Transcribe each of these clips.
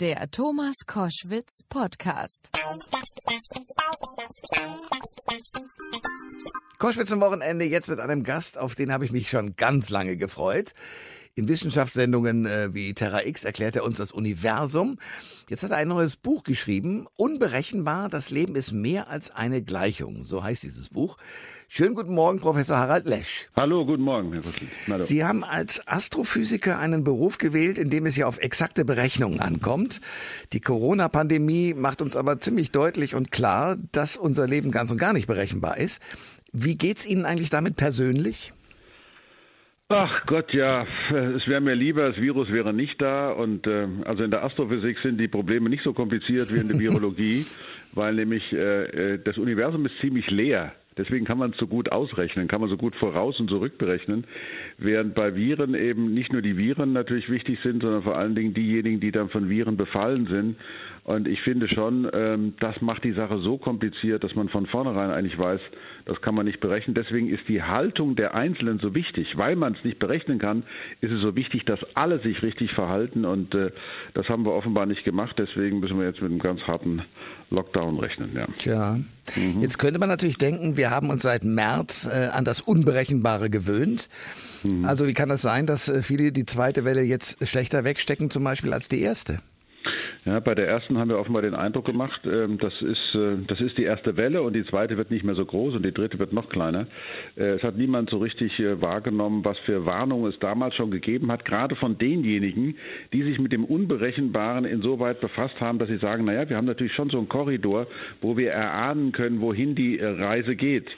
Der Thomas Koschwitz Podcast. Koschwitz am Wochenende jetzt mit einem Gast, auf den habe ich mich schon ganz lange gefreut. In Wissenschaftssendungen äh, wie Terra X erklärt er uns das Universum. Jetzt hat er ein neues Buch geschrieben. Unberechenbar, das Leben ist mehr als eine Gleichung. So heißt dieses Buch. Schönen guten Morgen, Professor Harald Lesch. Hallo, guten Morgen, Herr Kussel. Sie haben als Astrophysiker einen Beruf gewählt, in dem es ja auf exakte Berechnungen ankommt. Die Corona-Pandemie macht uns aber ziemlich deutlich und klar, dass unser Leben ganz und gar nicht berechenbar ist. Wie geht's Ihnen eigentlich damit persönlich? Ach Gott, ja, es wäre mir lieber, das Virus wäre nicht da. Und äh, also in der Astrophysik sind die Probleme nicht so kompliziert wie in der Virologie, weil nämlich äh, äh, das Universum ist ziemlich leer. Deswegen kann man es so gut ausrechnen, kann man so gut voraus und zurückberechnen. Während bei Viren eben nicht nur die Viren natürlich wichtig sind, sondern vor allen Dingen diejenigen, die dann von Viren befallen sind. Und ich finde schon, ähm, das macht die Sache so kompliziert, dass man von vornherein eigentlich weiß, das kann man nicht berechnen. Deswegen ist die Haltung der Einzelnen so wichtig. Weil man es nicht berechnen kann, ist es so wichtig, dass alle sich richtig verhalten. Und äh, das haben wir offenbar nicht gemacht. Deswegen müssen wir jetzt mit einem ganz harten Lockdown rechnen. Ja. Tja, mhm. jetzt könnte man natürlich denken, wir haben uns seit März äh, an das Unberechenbare gewöhnt. Mhm. Also wie kann das sein, dass äh, viele die zweite Welle jetzt schlechter wegstecken, zum Beispiel als die erste? Ja, bei der ersten haben wir offenbar den Eindruck gemacht, ähm, das ist, äh, das ist die erste Welle und die zweite wird nicht mehr so groß und die dritte wird noch kleiner. Äh, es hat niemand so richtig äh, wahrgenommen, was für Warnungen es damals schon gegeben hat, gerade von denjenigen, die sich mit dem Unberechenbaren insoweit befasst haben, dass sie sagen, naja, wir haben natürlich schon so einen Korridor, wo wir erahnen können, wohin die Reise geht.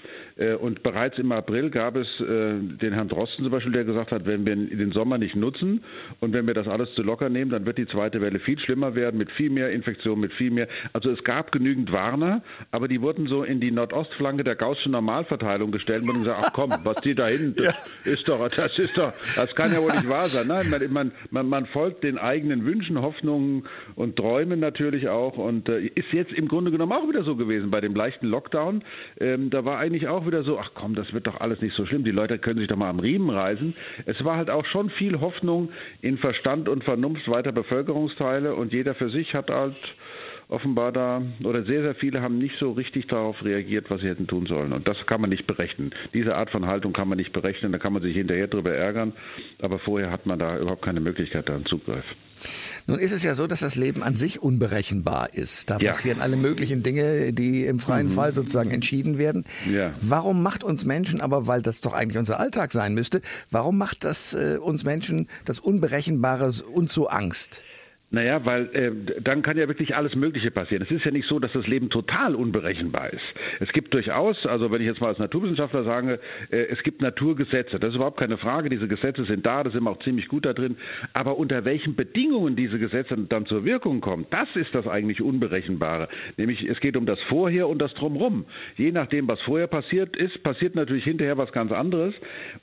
Und bereits im April gab es den Herrn Drosten zum Beispiel, der gesagt hat, wenn wir den Sommer nicht nutzen und wenn wir das alles zu locker nehmen, dann wird die zweite Welle viel schlimmer werden mit viel mehr Infektionen, mit viel mehr. Also es gab genügend Warner, aber die wurden so in die Nordostflanke der Gaußschen Normalverteilung gestellt und gesagt, ach komm, was die da hinten, das ja. ist doch, das ist doch, das kann ja wohl nicht wahr sein. Nein, man, man, man folgt den eigenen Wünschen, Hoffnungen und Träumen natürlich auch und äh, ist jetzt im Grunde genommen auch wieder so gewesen bei dem leichten Lockdown. Ähm, da war eigentlich auch wieder so, ach komm, das wird doch alles nicht so schlimm. Die Leute können sich doch mal am Riemen reißen. Es war halt auch schon viel Hoffnung in Verstand und Vernunft weiter Bevölkerungsteile und jeder für sich hat halt offenbar da, oder sehr, sehr viele haben nicht so richtig darauf reagiert, was sie hätten tun sollen. Und das kann man nicht berechnen. Diese Art von Haltung kann man nicht berechnen, da kann man sich hinterher drüber ärgern, aber vorher hat man da überhaupt keine Möglichkeit, da einen Zugriff. Nun ist es ja so, dass das Leben an sich unberechenbar ist. Da ja. passieren alle möglichen Dinge, die im freien mhm. Fall sozusagen entschieden werden. Ja. Warum macht uns Menschen, aber weil das doch eigentlich unser Alltag sein müsste, warum macht das äh, uns Menschen das Unberechenbare uns so Angst? Naja, weil äh, dann kann ja wirklich alles Mögliche passieren. Es ist ja nicht so, dass das Leben total unberechenbar ist. Es gibt durchaus, also wenn ich jetzt mal als Naturwissenschaftler sage, äh, es gibt Naturgesetze. Das ist überhaupt keine Frage. Diese Gesetze sind da, da sind wir auch ziemlich gut da drin. Aber unter welchen Bedingungen diese Gesetze dann zur Wirkung kommen, das ist das eigentlich Unberechenbare. Nämlich es geht um das Vorher und das Drumrum. Je nachdem, was vorher passiert ist, passiert natürlich hinterher was ganz anderes.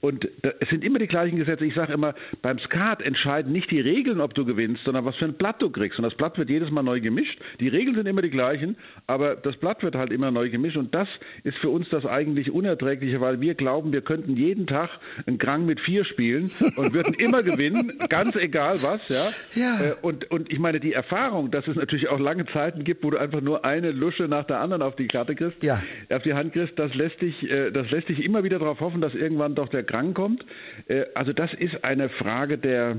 Und äh, es sind immer die gleichen Gesetze. Ich sage immer, beim Skat entscheiden nicht die Regeln, ob du gewinnst, sondern was für ein Blatt du kriegst. Und das Blatt wird jedes Mal neu gemischt. Die Regeln sind immer die gleichen, aber das Blatt wird halt immer neu gemischt. Und das ist für uns das eigentlich Unerträgliche, weil wir glauben, wir könnten jeden Tag einen Krang mit vier spielen und würden immer gewinnen, ganz egal was. Ja. ja. Äh, und, und ich meine, die Erfahrung, dass es natürlich auch lange Zeiten gibt, wo du einfach nur eine Lusche nach der anderen auf die Karte kriegst, ja. auf die Hand kriegst, das lässt dich, äh, das lässt dich immer wieder darauf hoffen, dass irgendwann doch der Krang kommt. Äh, also das ist eine Frage der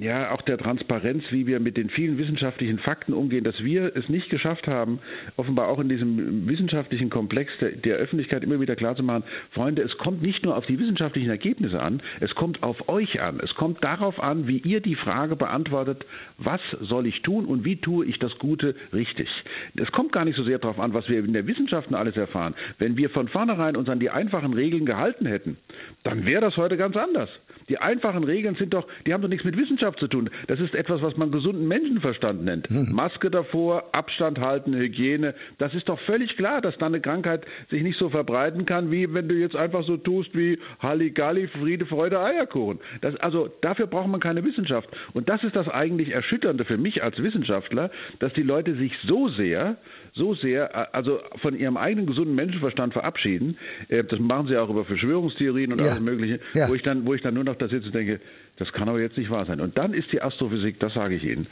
ja, auch der Transparenz, wie wir mit den vielen wissenschaftlichen Fakten umgehen, dass wir es nicht geschafft haben, offenbar auch in diesem wissenschaftlichen Komplex der, der Öffentlichkeit immer wieder klarzumachen, Freunde, es kommt nicht nur auf die wissenschaftlichen Ergebnisse an, es kommt auf euch an. Es kommt darauf an, wie ihr die Frage beantwortet, was soll ich tun und wie tue ich das Gute richtig. Es kommt gar nicht so sehr darauf an, was wir in der Wissenschaft alles erfahren. Wenn wir von vornherein uns an die einfachen Regeln gehalten hätten, dann wäre das heute ganz anders. Die einfachen Regeln sind doch, die haben doch nichts mit Wissenschaft zu tun. Das ist etwas, was man gesunden Menschenverstand nennt. Hm. Maske davor, Abstand halten, Hygiene. Das ist doch völlig klar, dass dann eine Krankheit sich nicht so verbreiten kann, wie wenn du jetzt einfach so tust wie Halligalli, Friede, Freude, Eierkuchen. Das, also dafür braucht man keine Wissenschaft. Und das ist das eigentlich Erschütternde für mich als Wissenschaftler, dass die Leute sich so sehr so sehr, also von ihrem eigenen gesunden Menschenverstand verabschieden. Äh, das machen sie auch über Verschwörungstheorien und ja. alles Mögliche, ja. wo ich dann, wo ich dann nur noch da sitze und denke, das kann aber jetzt nicht wahr sein. Und dann ist die Astrophysik, das sage ich Ihnen,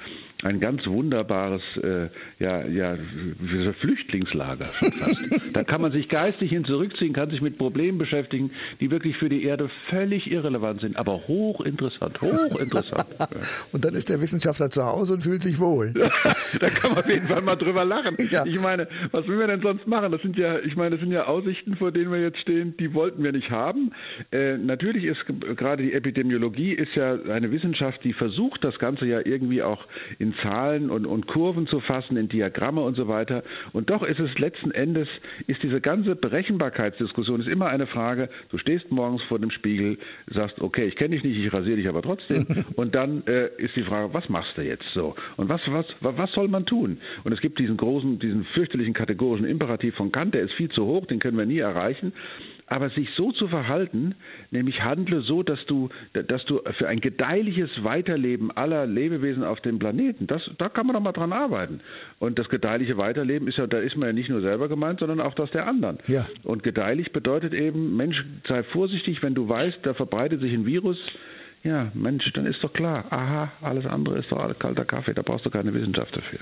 ein ganz wunderbares äh, ja, ja, Flüchtlingslager schon fast. da kann man sich geistig hin zurückziehen, kann sich mit Problemen beschäftigen, die wirklich für die Erde völlig irrelevant sind, aber hochinteressant, hochinteressant. und dann ist der Wissenschaftler zu Hause und fühlt sich wohl. da kann man auf jeden Fall mal drüber lachen. Ja. Ich meine, was will wir denn sonst machen? Das sind ja, ich meine, das sind ja Aussichten, vor denen wir jetzt stehen, die wollten wir nicht haben. Äh, natürlich ist gerade die Epidemiologie ist ja eine Wissenschaft, die versucht, das Ganze ja irgendwie auch in Zahlen und, und Kurven zu fassen, in Diagramme und so weiter. Und doch ist es letzten Endes, ist diese ganze Berechenbarkeitsdiskussion ist immer eine Frage, du stehst morgens vor dem Spiegel, sagst, okay, ich kenne dich nicht, ich rasiere dich aber trotzdem. und dann äh, ist die Frage, was machst du jetzt so? Und was, was, was soll man tun? Und es gibt diesen großen, diesen fürchterlichen kategorischen Imperativ von Kant, der ist viel zu hoch, den können wir nie erreichen. Aber sich so zu verhalten, nämlich handle so, dass du, dass du für ein gedeihliches Weiterleben aller Lebewesen auf dem Planeten, das, da kann man doch mal dran arbeiten. Und das gedeihliche Weiterleben ist ja, da ist man ja nicht nur selber gemeint, sondern auch das der anderen. Ja. Und gedeihlich bedeutet eben, Mensch, sei vorsichtig, wenn du weißt, da verbreitet sich ein Virus, ja, Mensch, dann ist doch klar, aha, alles andere ist doch kalter Kaffee, da brauchst du keine Wissenschaft dafür.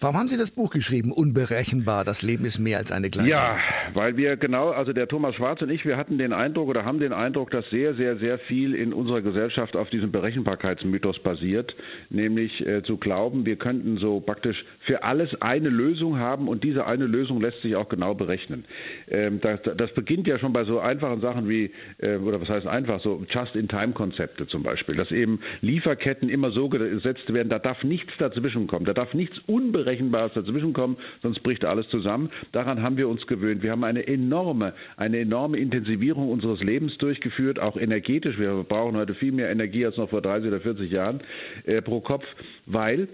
Warum haben Sie das Buch geschrieben, Unberechenbar, das Leben ist mehr als eine Gleichung? Ja, weil wir genau, also der Thomas Schwarz und ich, wir hatten den Eindruck oder haben den Eindruck, dass sehr, sehr, sehr viel in unserer Gesellschaft auf diesem Berechenbarkeitsmythos basiert, nämlich äh, zu glauben, wir könnten so praktisch für alles eine Lösung haben und diese eine Lösung lässt sich auch genau berechnen. Ähm, das, das, beginnt ja schon bei so einfachen Sachen wie, äh, oder was heißt einfach, so Just-in-Time-Konzepte zum Beispiel, dass eben Lieferketten immer so gesetzt werden, da darf nichts dazwischen kommen, da darf nichts unberechenbar Unberechenbares dazwischenkommen, sonst bricht alles zusammen. Daran haben wir uns gewöhnt. Wir haben eine enorme, eine enorme Intensivierung unseres Lebens durchgeführt, auch energetisch. Wir brauchen heute viel mehr Energie als noch vor 30 oder 40 Jahren äh, pro Kopf, weil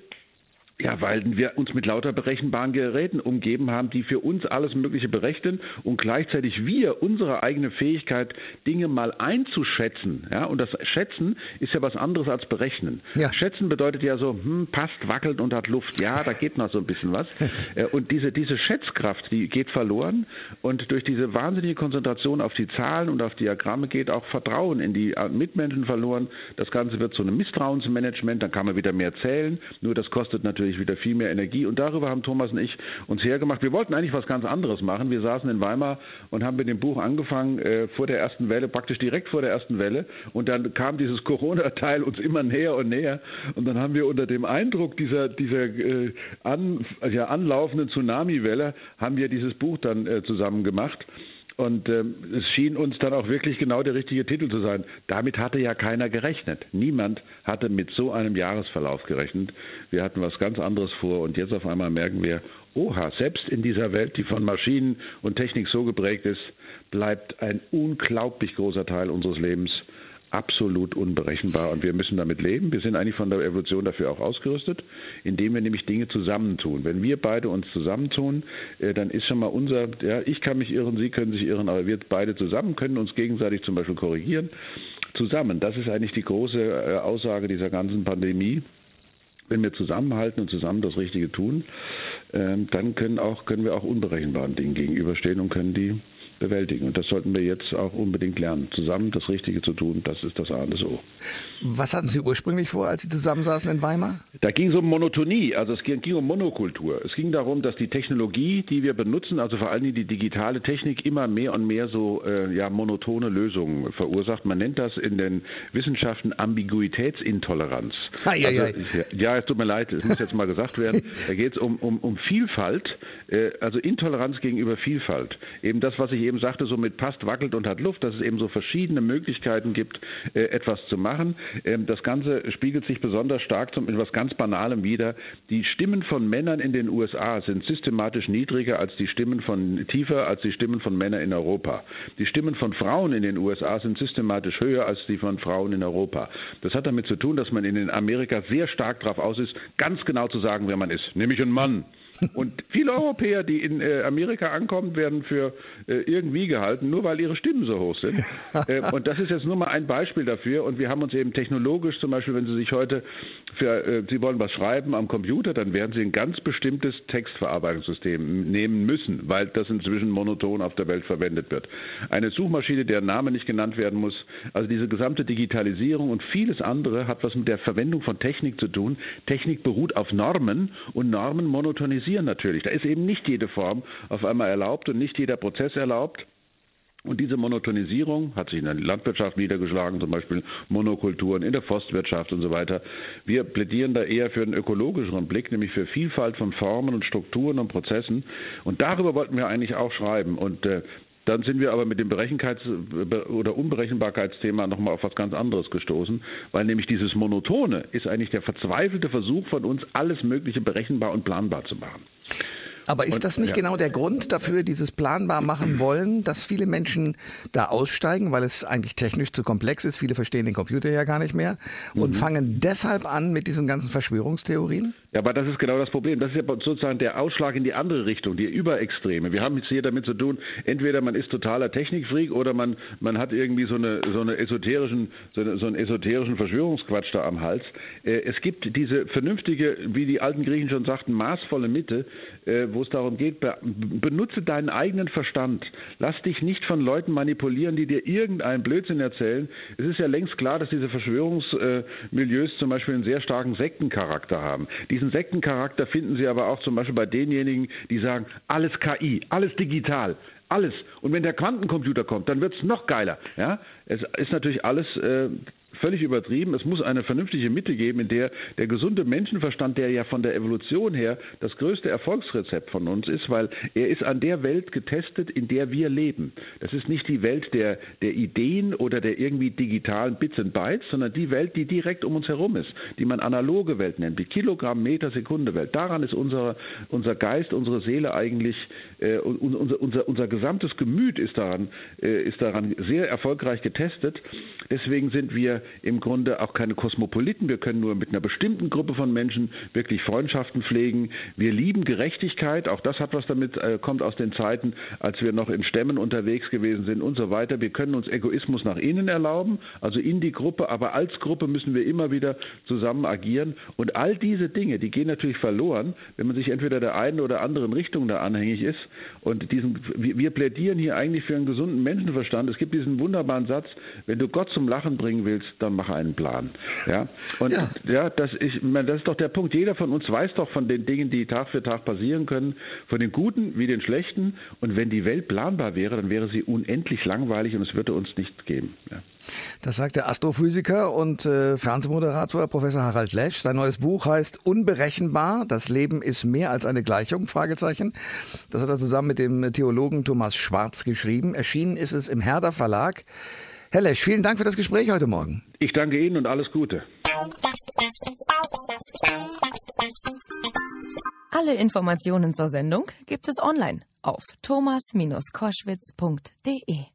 ja, weil wir uns mit lauter berechenbaren Geräten umgeben haben, die für uns alles Mögliche berechnen und gleichzeitig wir unsere eigene Fähigkeit, Dinge mal einzuschätzen. Ja, und das Schätzen ist ja was anderes als berechnen. Ja. Schätzen bedeutet ja so, hm, passt, wackelt und hat Luft. Ja, da geht noch so ein bisschen was. Äh, und diese, diese Schätzkraft, die geht verloren. Und durch diese wahnsinnige Konzentration auf die Zahlen und auf Diagramme geht auch Vertrauen in die Mitmenschen verloren. Das Ganze wird zu einem Misstrauensmanagement. Dann kann man wieder mehr zählen. Nur das kostet natürlich natürlich wieder viel mehr Energie. Und darüber haben Thomas und ich uns hergemacht. Wir wollten eigentlich was ganz anderes machen. Wir saßen in Weimar und haben mit dem Buch angefangen äh, vor der ersten Welle, praktisch direkt vor der ersten Welle. Und dann kam dieses Corona-Teil uns immer näher und näher. Und dann haben wir unter dem Eindruck dieser, dieser äh, an, ja, anlaufenden Tsunami-Welle, haben wir dieses Buch dann äh, zusammen gemacht. Und ähm, es schien uns dann auch wirklich genau der richtige Titel zu sein. Damit hatte ja keiner gerechnet. Niemand hatte mit so einem Jahresverlauf gerechnet. Wir hatten was ganz anderes vor und jetzt auf einmal merken wir, oha, selbst in dieser Welt, die von Maschinen und Technik so geprägt ist, bleibt ein unglaublich großer Teil unseres Lebens absolut unberechenbar und wir müssen damit leben. Wir sind eigentlich von der Evolution dafür auch ausgerüstet, indem wir nämlich Dinge zusammentun. Wenn wir beide uns zusammentun, äh, dann ist schon mal unser, ja, ich kann mich irren, Sie können sich irren, aber wir beide zusammen können uns gegenseitig zum Beispiel korrigieren. Zusammen, das ist eigentlich die große äh, Aussage dieser ganzen Pandemie. Wenn wir zusammenhalten und zusammen das Richtige tun, ähm, dann können, auch, können wir auch unberechenbaren Dingen gegenüberstehen und können die bewältigen. Und das sollten wir jetzt auch unbedingt lernen. Zusammen das Richtige zu tun, das ist das A und O. Was hatten Sie ursprünglich vor, als Sie zusammensaßen in Weimar? Da ging es um Monotonie, also es ging, um Monokultur. Es ging darum, dass die Technologie, die wir benutzen, also vor allem die digitale Technik, immer mehr und mehr so äh, ja, monotone Lösungen verursacht. Man nennt das in den Wissenschaften Ambiguitätsintoleranz. Ja, also, ja. ja, es tut mir leid, es muss jetzt mal gesagt werden. Da geht es um, um, um Vielfalt, äh, also Intoleranz gegenüber Vielfalt. Eben das, was ich eben sagte, so mit passt, wackelt und hat Luft, dass es eben so verschiedene Möglichkeiten gibt, äh, etwas zu machen. Ähm, das Ganze spiegelt sich besonders stark zum etwas ganz Banalem wider. Die Stimmen von Männern in den USA sind systematisch niedriger als die Stimmen von tiefer als die Stimmen von Männern in Europa. Die Stimmen von Frauen in den USA sind systematisch höher als die von Frauen in Europa. Das hat damit zu tun, dass man in Amerika sehr stark darauf aus ist, ganz genau zu sagen, wer man ist, nämlich ein Mann. Und viele Europäer, die in äh, Amerika ankommen, werden für äh, irgendwie gehalten, nur weil ihre Stimmen so hoch sind. äh, und das ist jetzt nur mal ein Beispiel dafür. Und wir haben uns eben technologisch zum Beispiel, wenn Sie sich heute für, äh, Sie wollen was schreiben am Computer, dann werden Sie ein ganz bestimmtes Textverarbeitungssystem nehmen müssen, weil das inzwischen monoton auf der Welt verwendet wird. Eine Suchmaschine, deren Name nicht genannt werden muss. Also diese gesamte Digitalisierung und vieles andere hat was mit der Verwendung von Technik zu tun. Technik beruht auf Normen und Normen monotonisieren natürlich. Da ist eben nicht jede Form auf einmal erlaubt und nicht jeder Prozess erlaubt. Und diese Monotonisierung hat sich in der Landwirtschaft niedergeschlagen, zum Beispiel Monokulturen, in der Forstwirtschaft und so weiter. Wir plädieren da eher für einen ökologischeren Blick, nämlich für Vielfalt von Formen und Strukturen und Prozessen. Und darüber wollten wir eigentlich auch schreiben. Und äh, dann sind wir aber mit dem Berechenkeits- oder Unberechenbarkeitsthema nochmal auf was ganz anderes gestoßen, weil nämlich dieses Monotone ist eigentlich der verzweifelte Versuch von uns, alles Mögliche berechenbar und planbar zu machen. Aber ist Und, das nicht ja. genau der Grund dafür, dieses planbar machen wollen, dass viele Menschen da aussteigen, weil es eigentlich technisch zu komplex ist? Viele verstehen den Computer ja gar nicht mehr und Mhm. fangen deshalb an mit diesen ganzen Verschwörungstheorien? Ja, aber das ist genau das Problem. Das ist ja sozusagen der Ausschlag in die andere Richtung, die Überextreme. Wir haben jetzt hier damit zu tun, entweder man ist totaler Technikfreak oder man, man hat irgendwie so eine, so eine esoterischen, so, eine, so einen esoterischen Verschwörungsquatsch da am Hals. Äh, es gibt diese vernünftige, wie die alten Griechen schon sagten, maßvolle Mitte, äh, wo es darum geht, be benutze deinen eigenen Verstand. Lass dich nicht von Leuten manipulieren, die dir irgendeinen Blödsinn erzählen. Es ist ja längst klar, dass diese Verschwörungsmilieus zum Beispiel einen sehr starken Sektencharakter haben. Diesen Sektencharakter finden Sie aber auch zum Beispiel bei denjenigen, die sagen, alles KI, alles digital. Alles. Und wenn der Quantencomputer kommt, dann wird es noch geiler. Ja? Es ist natürlich alles äh, völlig übertrieben. Es muss eine vernünftige Mitte geben, in der der gesunde Menschenverstand, der ja von der Evolution her das größte Erfolgsrezept von uns ist, weil er ist an der Welt getestet, in der wir leben. Das ist nicht die Welt der, der Ideen oder der irgendwie digitalen Bits and Bytes, sondern die Welt, die direkt um uns herum ist, die man analoge Welt nennt, die Kilogramm, Meter, Sekunde Welt. Daran ist unser, unser Geist, unsere Seele eigentlich, äh, unser, unser, unser gesamtes Gemüt ist daran, äh, ist daran sehr erfolgreich getestet. Deswegen sind wir im Grunde auch keine Kosmopoliten. Wir können nur mit einer bestimmten Gruppe von Menschen wirklich Freundschaften pflegen. Wir lieben Gerechtigkeit. Auch das hat was damit, äh, kommt aus den Zeiten, als wir noch in Stämmen unterwegs gewesen sind und so weiter. Wir können uns Egoismus nach innen erlauben, also in die Gruppe, aber als Gruppe müssen wir immer wieder zusammen agieren. Und all diese Dinge, die gehen natürlich verloren, wenn man sich entweder der einen oder anderen Richtung da anhängig ist. Und diesen, wir, plädieren hier eigentlich für einen gesunden Menschenverstand. Es gibt diesen wunderbaren Satz, wenn du Gott zum Lachen bringen willst, dann mach einen Plan. Ja, und Ja. ja, das, meine, das ist doch der Punkt. Jeder von uns weiß doch von den Dingen, die Tag für Tag passieren können, von den Guten wie den Schlechten. Und wenn die Welt planbar wäre, dann wäre sie unendlich langweilig und es würde uns nichts geben. Ja. Das sagt der Astrophysiker und äh, Fernsehmoderator Professor Harald Lesch. Sein neues Buch heißt Unberechenbar. Das Leben ist mehr als eine Gleichung? Fragezeichen. Das hat er zusammen mit dem Theologen Thomas Schwarz geschrieben. Erschienen ist es im Herder Verlag. Herr Lesch, vielen Dank für das Gespräch heute Morgen. Ich danke Ihnen und alles Gute. Alle Informationen zur Sendung gibt es online auf thomas-koschwitz.de.